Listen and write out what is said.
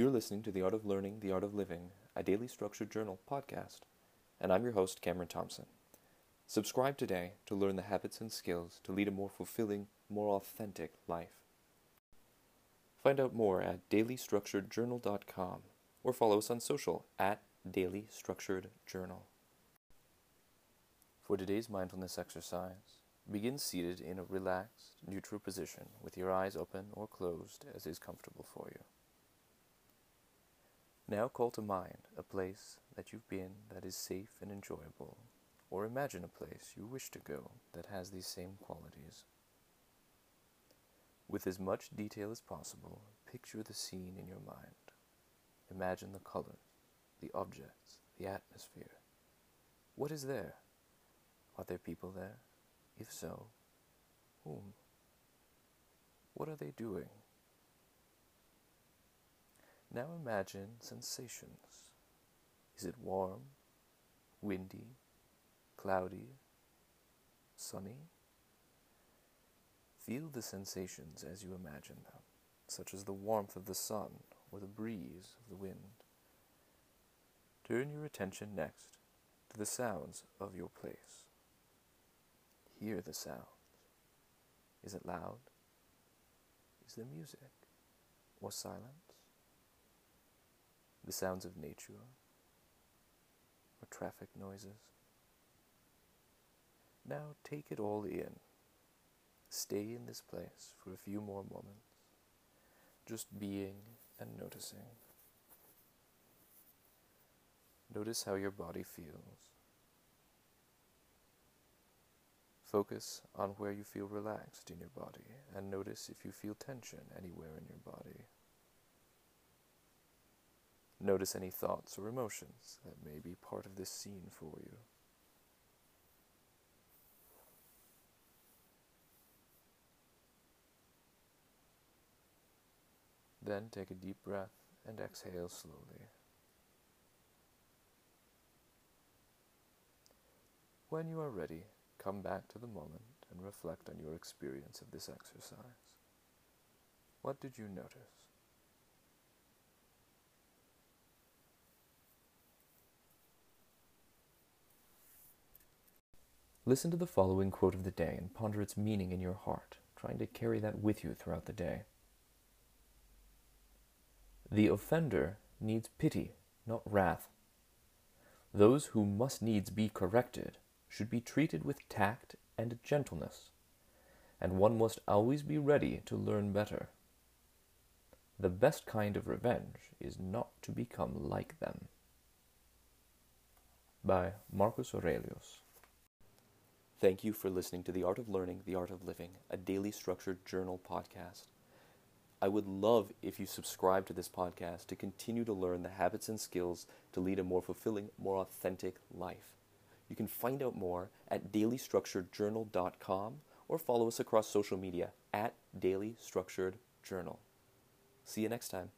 You're listening to The Art of Learning, The Art of Living, a daily structured journal podcast, and I'm your host, Cameron Thompson. Subscribe today to learn the habits and skills to lead a more fulfilling, more authentic life. Find out more at dailystructuredjournal.com or follow us on social at Daily Structured Journal. For today's mindfulness exercise, begin seated in a relaxed, neutral position with your eyes open or closed as is comfortable for you. Now call to mind a place that you've been that is safe and enjoyable, or imagine a place you wish to go that has these same qualities. With as much detail as possible, picture the scene in your mind. Imagine the colors, the objects, the atmosphere. What is there? Are there people there? If so, whom? What are they doing? Now imagine sensations. Is it warm, windy, cloudy, sunny? Feel the sensations as you imagine them, such as the warmth of the sun or the breeze of the wind. Turn your attention next to the sounds of your place. Hear the sounds. Is it loud? Is there music or silence? The sounds of nature or traffic noises? Now take it all in. Stay in this place for a few more moments, just being and noticing. Notice how your body feels. Focus on where you feel relaxed in your body and notice if you feel tension anywhere in your body. Notice any thoughts or emotions that may be part of this scene for you. Then take a deep breath and exhale slowly. When you are ready, come back to the moment and reflect on your experience of this exercise. What did you notice? Listen to the following quote of the day and ponder its meaning in your heart, trying to carry that with you throughout the day. The offender needs pity, not wrath. Those who must needs be corrected should be treated with tact and gentleness, and one must always be ready to learn better. The best kind of revenge is not to become like them. By Marcus Aurelius. Thank you for listening to The Art of Learning, The Art of Living, a daily structured journal podcast. I would love if you subscribe to this podcast to continue to learn the habits and skills to lead a more fulfilling, more authentic life. You can find out more at dailystructuredjournal.com or follow us across social media at Daily Structured Journal. See you next time.